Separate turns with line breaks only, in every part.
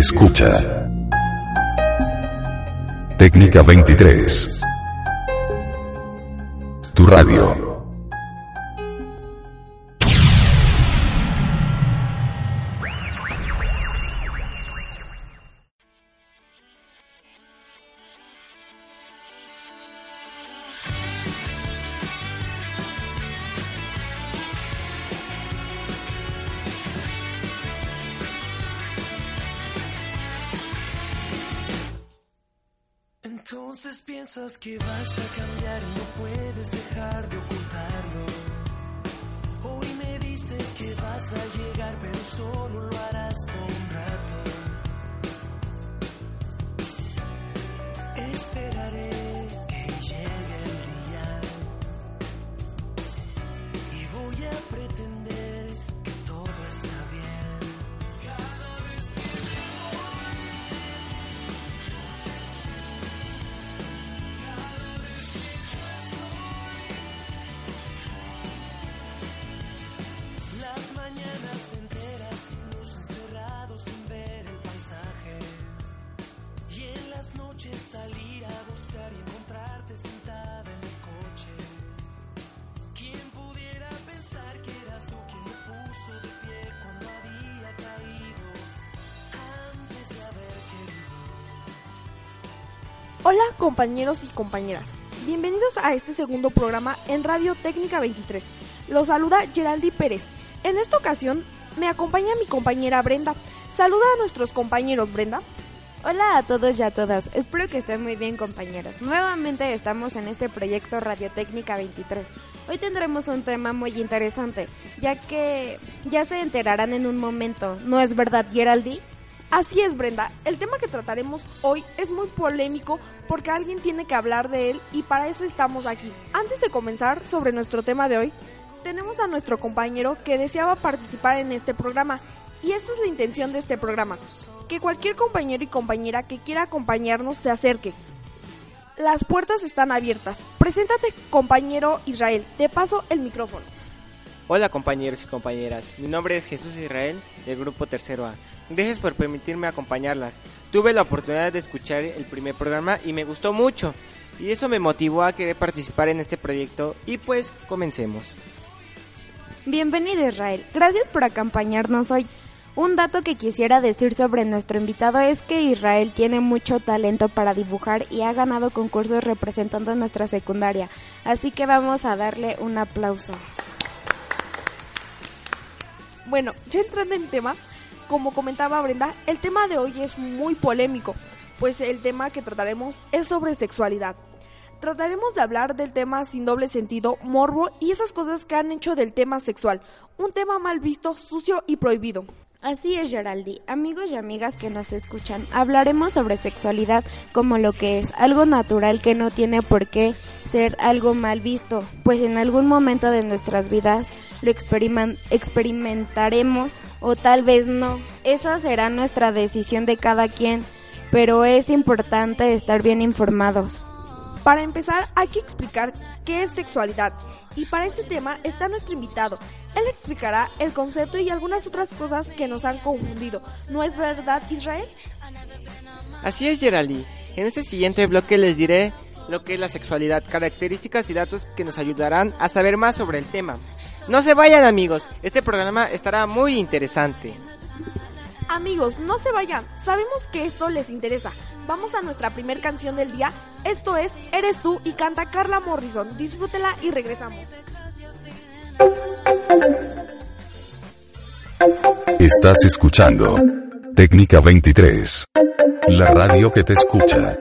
escucha. Técnica 23. Tu radio.
Que vas a cambiar no puedes dejar de
Hola compañeros y compañeras, bienvenidos a este segundo programa en Radio Técnica 23. Los saluda Geraldi Pérez. En esta ocasión me acompaña mi compañera Brenda. Saluda a nuestros compañeros Brenda.
Hola a todos y a todas, espero que estén muy bien compañeros. Nuevamente estamos en este proyecto Radiotécnica 23. Hoy tendremos un tema muy interesante, ya que ya se enterarán en un momento, ¿no es verdad Geraldi?
Así es Brenda, el tema que trataremos hoy es muy polémico porque alguien tiene que hablar de él y para eso estamos aquí. Antes de comenzar sobre nuestro tema de hoy, tenemos a nuestro compañero que deseaba participar en este programa y esta es la intención de este programa, que cualquier compañero y compañera que quiera acompañarnos se acerque. Las puertas están abiertas. Preséntate compañero Israel, te paso el micrófono.
Hola compañeros y compañeras, mi nombre es Jesús Israel del grupo Tercero A. Gracias por permitirme acompañarlas. Tuve la oportunidad de escuchar el primer programa y me gustó mucho. Y eso me motivó a querer participar en este proyecto y pues comencemos.
Bienvenido Israel, gracias por acompañarnos hoy. Un dato que quisiera decir sobre nuestro invitado es que Israel tiene mucho talento para dibujar y ha ganado concursos representando nuestra secundaria, así que vamos a darle un aplauso.
Bueno, ya entrando en tema, como comentaba Brenda, el tema de hoy es muy polémico, pues el tema que trataremos es sobre sexualidad. Trataremos de hablar del tema sin doble sentido, morbo y esas cosas que han hecho del tema sexual, un tema mal visto, sucio y prohibido.
Así es, Geraldi. Amigos y amigas que nos escuchan, hablaremos sobre sexualidad como lo que es, algo natural que no tiene por qué ser algo mal visto, pues en algún momento de nuestras vidas lo experimen- experimentaremos o tal vez no. Esa será nuestra decisión de cada quien, pero es importante estar bien informados.
Para empezar, hay que explicar qué es sexualidad. Y para ese tema está nuestro invitado. Él explicará el concepto y algunas otras cosas que nos han confundido. ¿No es verdad, Israel?
Así es Geraldine, en este siguiente bloque les diré lo que es la sexualidad, características y datos que nos ayudarán a saber más sobre el tema. No se vayan amigos, este programa estará muy interesante.
Amigos, no se vayan. Sabemos que esto les interesa. Vamos a nuestra primer canción del día. Esto es Eres tú y canta Carla Morrison. Disfrútela y regresamos.
Estás escuchando Técnica 23. La radio que te escucha.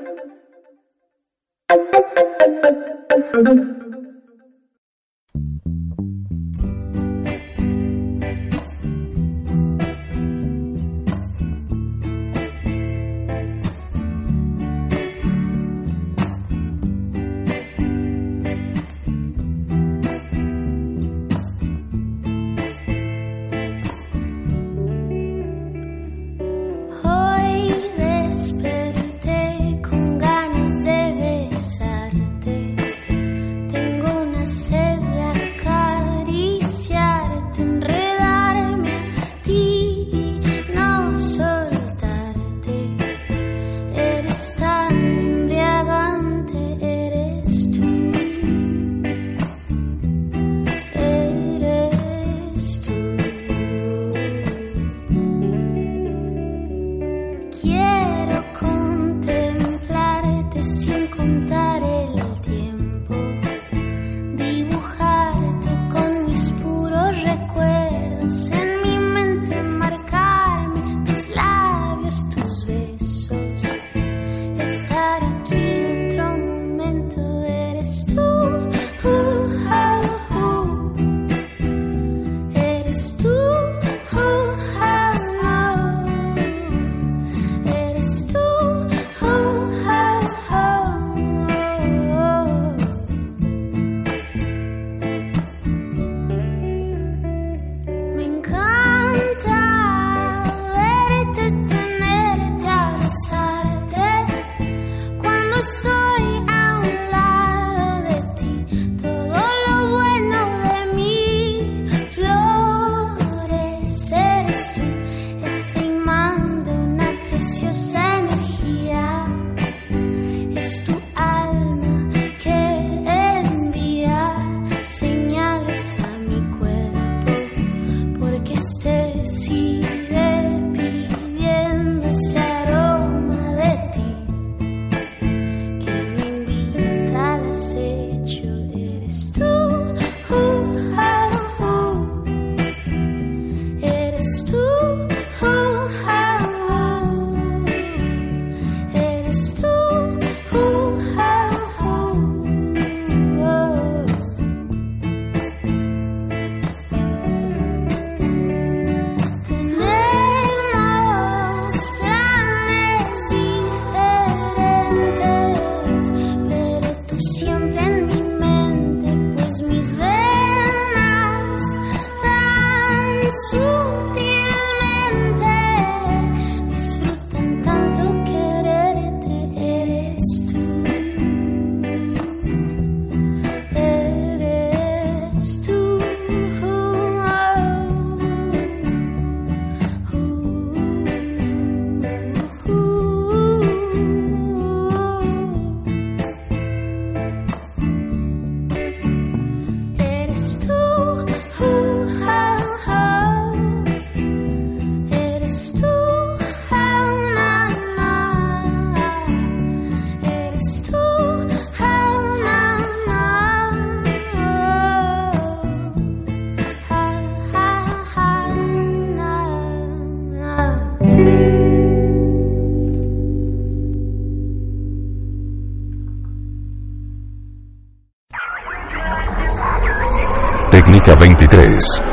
23.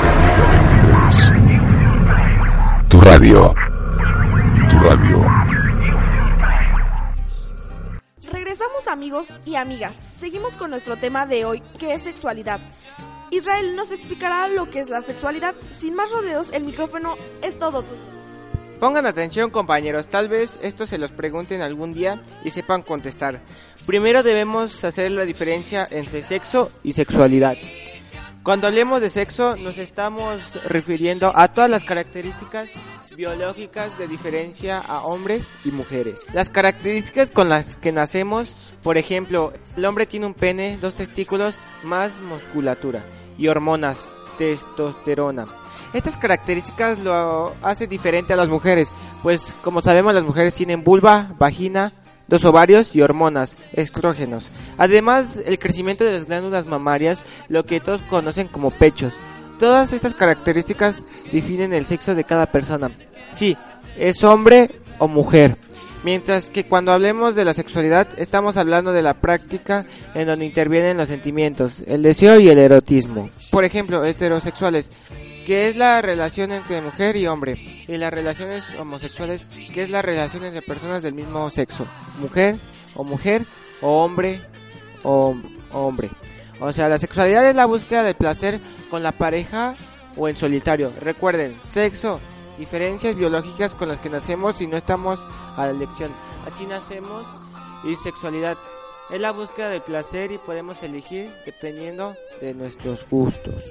Técnica 23. Tu radio. Tu radio.
Regresamos amigos y amigas. Seguimos con nuestro tema de hoy, que es sexualidad. Israel nos explicará lo que es la sexualidad. Sin más rodeos, el micrófono es todo tuyo.
Pongan atención compañeros, tal vez esto se los pregunten algún día y sepan contestar. Primero debemos hacer la diferencia entre sexo y sexualidad. Cuando hablemos de sexo nos estamos refiriendo a todas las características biológicas de diferencia a hombres y mujeres. Las características con las que nacemos, por ejemplo, el hombre tiene un pene, dos testículos, más musculatura y hormonas, testosterona. Estas características lo hace diferente a las mujeres, pues como sabemos las mujeres tienen vulva, vagina, dos ovarios y hormonas, estrógenos. Además, el crecimiento de las glándulas mamarias, lo que todos conocen como pechos. Todas estas características definen el sexo de cada persona. Sí, es hombre o mujer. Mientras que cuando hablemos de la sexualidad estamos hablando de la práctica en donde intervienen los sentimientos, el deseo y el erotismo. Por ejemplo, heterosexuales, que es la relación entre mujer y hombre, y las relaciones homosexuales, que es la relación entre personas del mismo sexo, mujer o mujer o hombre o hombre. O sea, la sexualidad es la búsqueda del placer con la pareja o en solitario. Recuerden, sexo, diferencias biológicas con las que nacemos y no estamos a la elección. Así nacemos y sexualidad es la búsqueda del placer y podemos elegir dependiendo de nuestros gustos.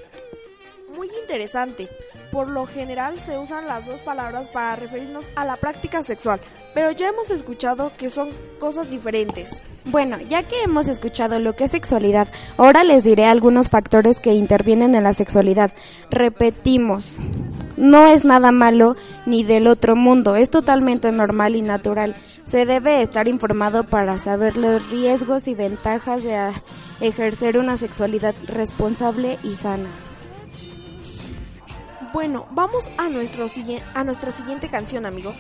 Muy interesante. Por lo general se usan las dos palabras para referirnos a la práctica sexual, pero ya hemos escuchado que son cosas diferentes.
Bueno, ya que hemos escuchado lo que es sexualidad, ahora les diré algunos factores que intervienen en la sexualidad. Repetimos, no es nada malo ni del otro mundo, es totalmente normal y natural. Se debe estar informado para saber los riesgos y ventajas de ejercer una sexualidad responsable y sana.
Bueno, vamos a, nuestro, a nuestra siguiente canción, amigos.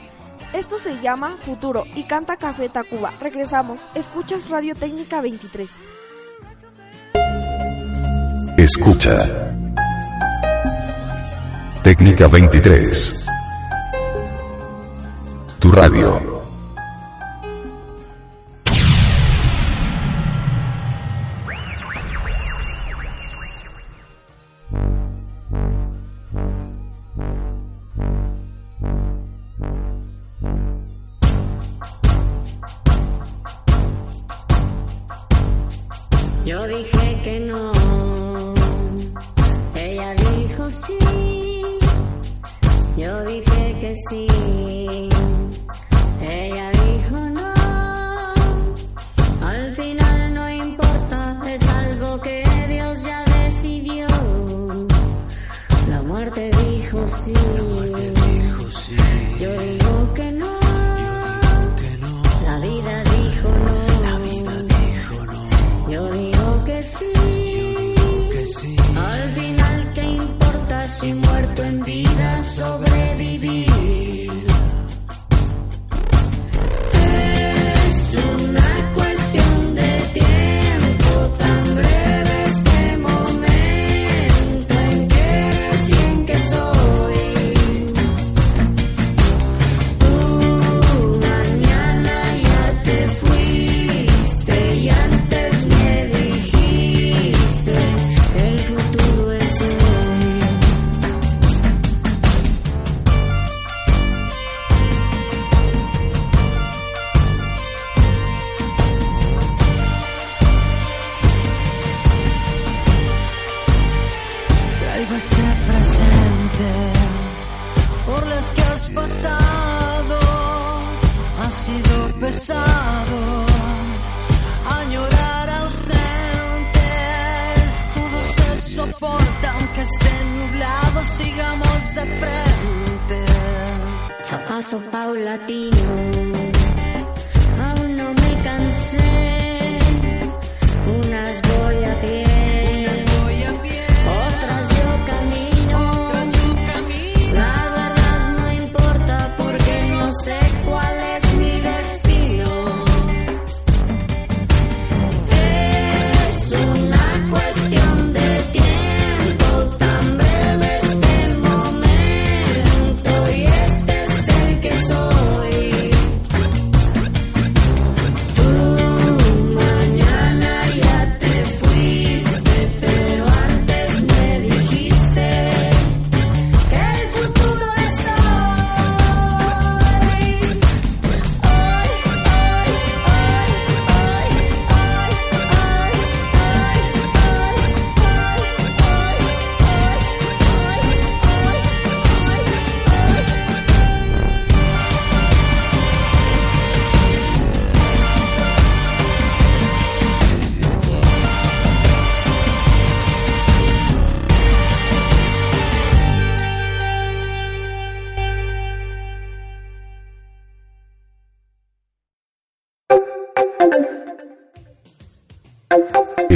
Esto se llama Futuro y canta Café Tacuba. Regresamos. Escuchas Radio Técnica 23.
Escucha. Técnica 23. Tu radio.
Sí, yo dije que sí,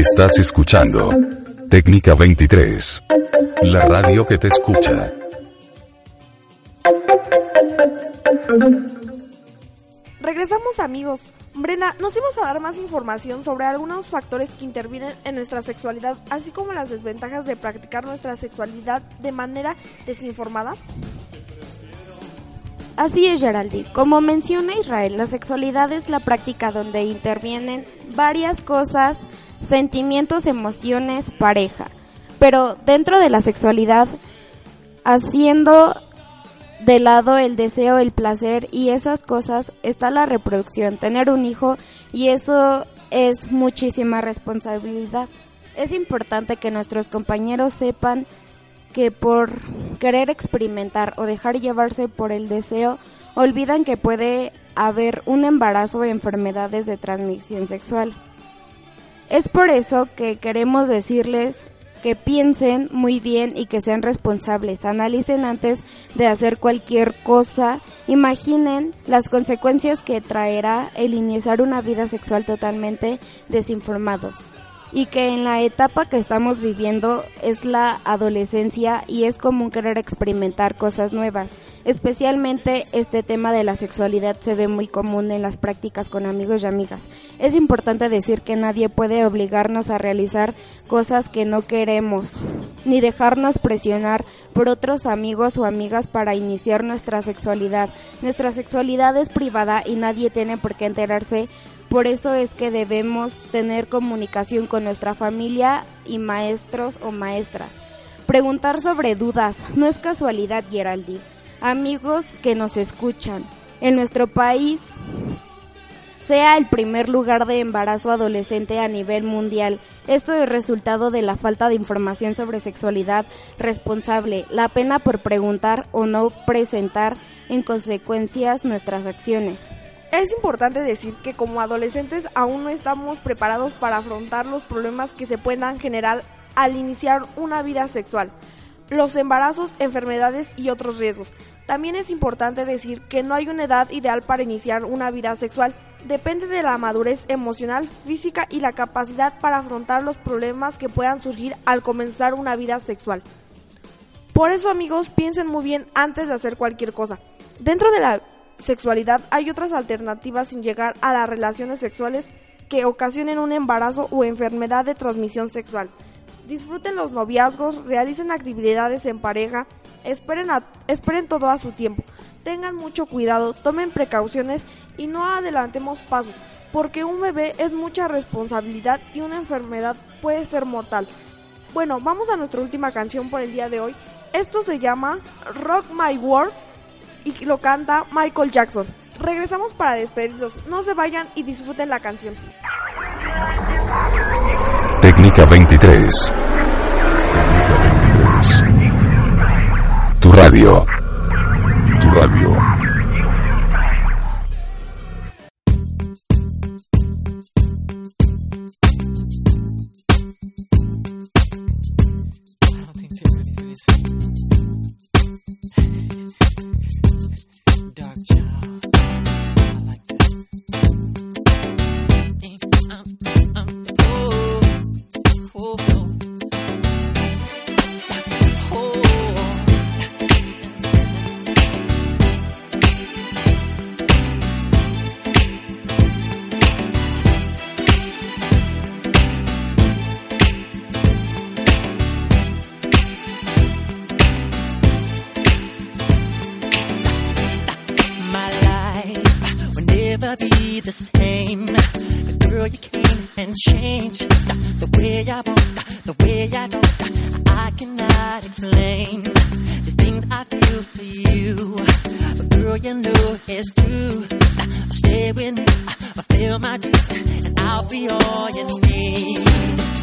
Estás escuchando Técnica 23. La radio que te escucha.
Regresamos amigos. Brenda, nos ibas a dar más información sobre algunos factores que intervienen en nuestra sexualidad, así como las desventajas de practicar nuestra sexualidad de manera desinformada.
Así es, Geraldine. Como menciona Israel, la sexualidad es la práctica donde intervienen varias cosas, sentimientos, emociones, pareja. Pero dentro de la sexualidad, haciendo de lado el deseo, el placer y esas cosas, está la reproducción, tener un hijo y eso es muchísima responsabilidad. Es importante que nuestros compañeros sepan que por querer experimentar o dejar llevarse por el deseo, olvidan que puede haber un embarazo o enfermedades de transmisión sexual. Es por eso que queremos decirles que piensen muy bien y que sean responsables, analicen antes de hacer cualquier cosa, imaginen las consecuencias que traerá el iniciar una vida sexual totalmente desinformados y que en la etapa que estamos viviendo es la adolescencia y es común querer experimentar cosas nuevas. Especialmente este tema de la sexualidad se ve muy común en las prácticas con amigos y amigas. Es importante decir que nadie puede obligarnos a realizar cosas que no queremos, ni dejarnos presionar por otros amigos o amigas para iniciar nuestra sexualidad. Nuestra sexualidad es privada y nadie tiene por qué enterarse por eso es que debemos tener comunicación con nuestra familia y maestros o maestras. Preguntar sobre dudas no es casualidad, Geraldine. Amigos que nos escuchan, en nuestro país sea el primer lugar de embarazo adolescente a nivel mundial. Esto es resultado de la falta de información sobre sexualidad responsable, la pena por preguntar o no presentar en consecuencias nuestras acciones.
Es importante decir que como adolescentes aún no estamos preparados para afrontar los problemas que se puedan generar al iniciar una vida sexual, los embarazos, enfermedades y otros riesgos. También es importante decir que no hay una edad ideal para iniciar una vida sexual. Depende de la madurez emocional, física y la capacidad para afrontar los problemas que puedan surgir al comenzar una vida sexual. Por eso amigos, piensen muy bien antes de hacer cualquier cosa. Dentro de la sexualidad hay otras alternativas sin llegar a las relaciones sexuales que ocasionen un embarazo o enfermedad de transmisión sexual. Disfruten los noviazgos, realicen actividades en pareja, esperen, esperen todo a su tiempo, tengan mucho cuidado, tomen precauciones y no adelantemos pasos, porque un bebé es mucha responsabilidad y una enfermedad puede ser mortal. Bueno, vamos a nuestra última canción por el día de hoy. Esto se llama Rock My World y lo canta Michael Jackson. Regresamos para despedirlos. No se vayan y disfruten la canción.
Técnica 23. Tu radio. Tu radio.
You came and changed the way I want, the way I don't. I cannot explain the things I feel for you. But girl, you know it's true. Stay with me, fulfill my dreams, and I'll be all you need.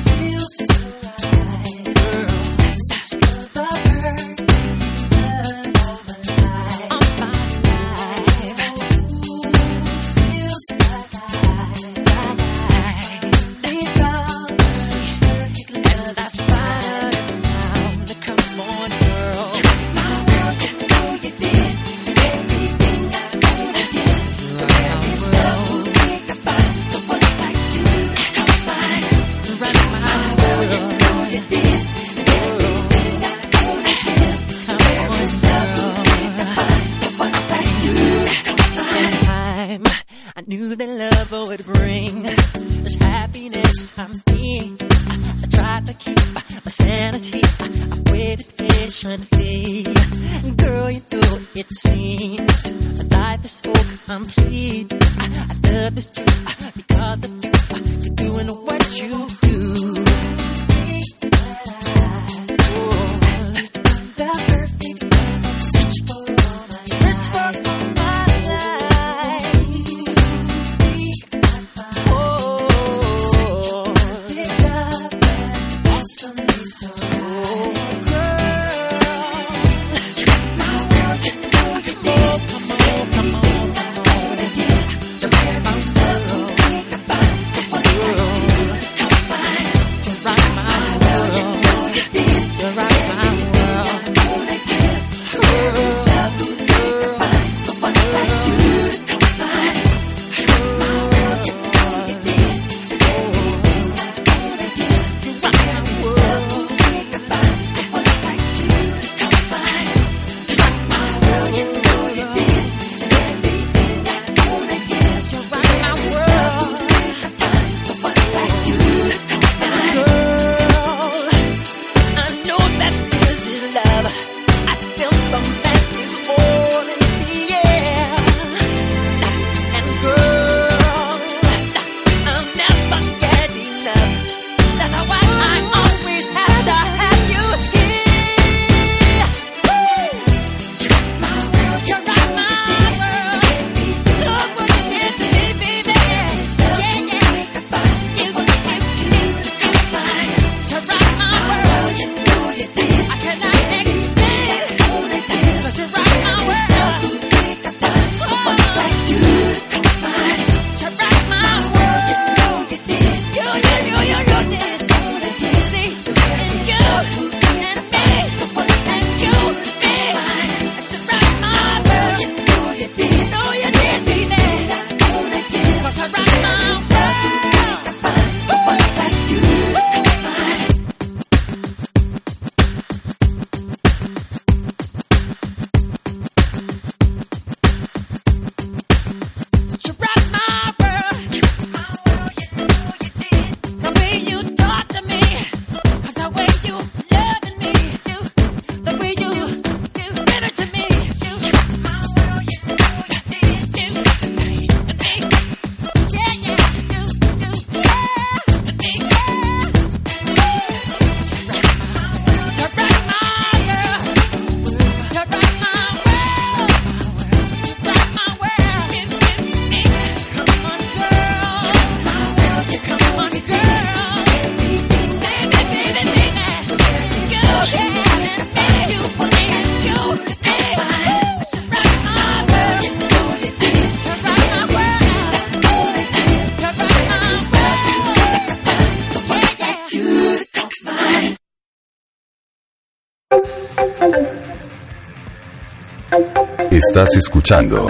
Estás escuchando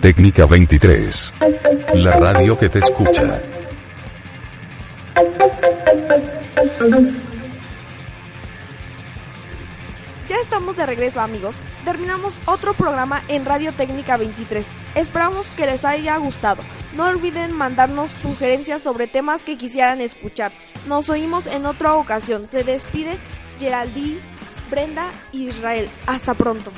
Técnica 23, la radio que te escucha.
Ya estamos de regreso amigos, terminamos otro programa en Radio Técnica 23. Esperamos que les haya gustado. No olviden mandarnos sugerencias sobre temas que quisieran escuchar. Nos oímos en otra ocasión. Se despide Geraldine, Brenda, y Israel. Hasta pronto.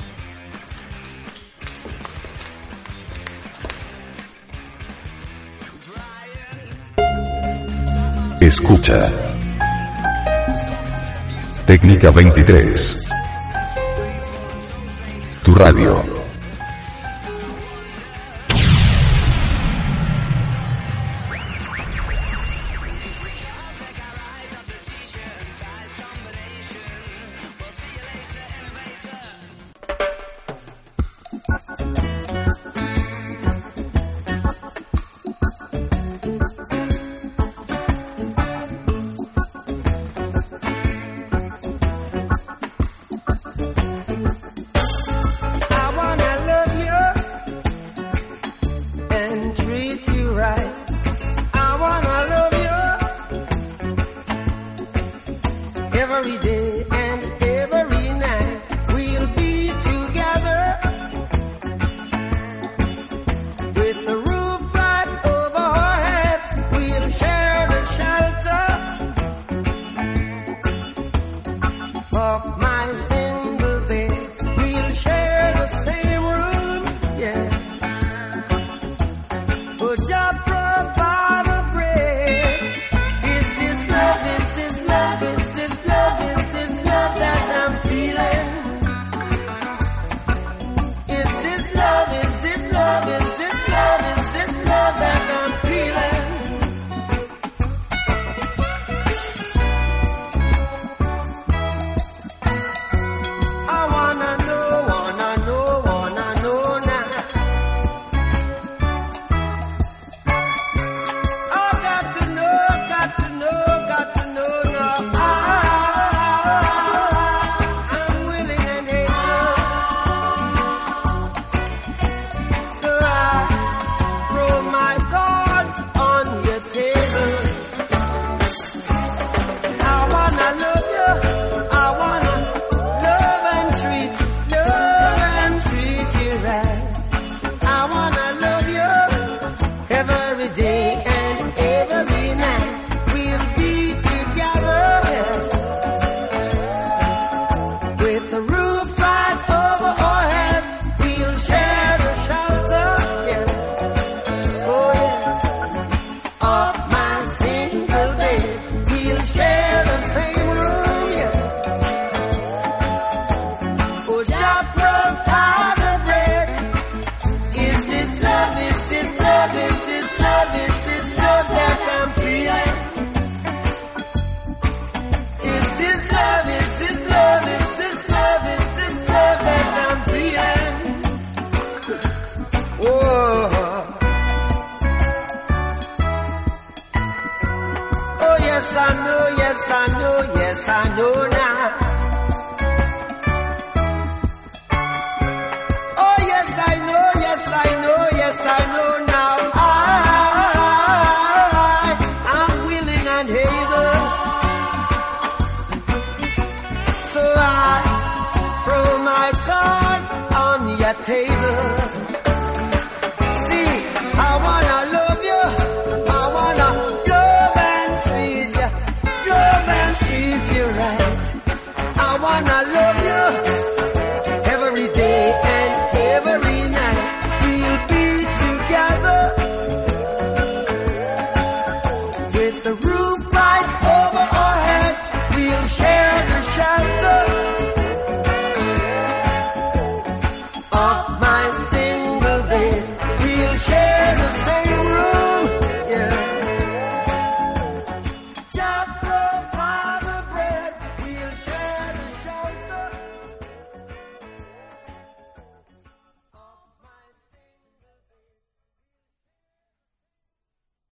Escucha. Técnica 23. Tu radio.
every day and
that table.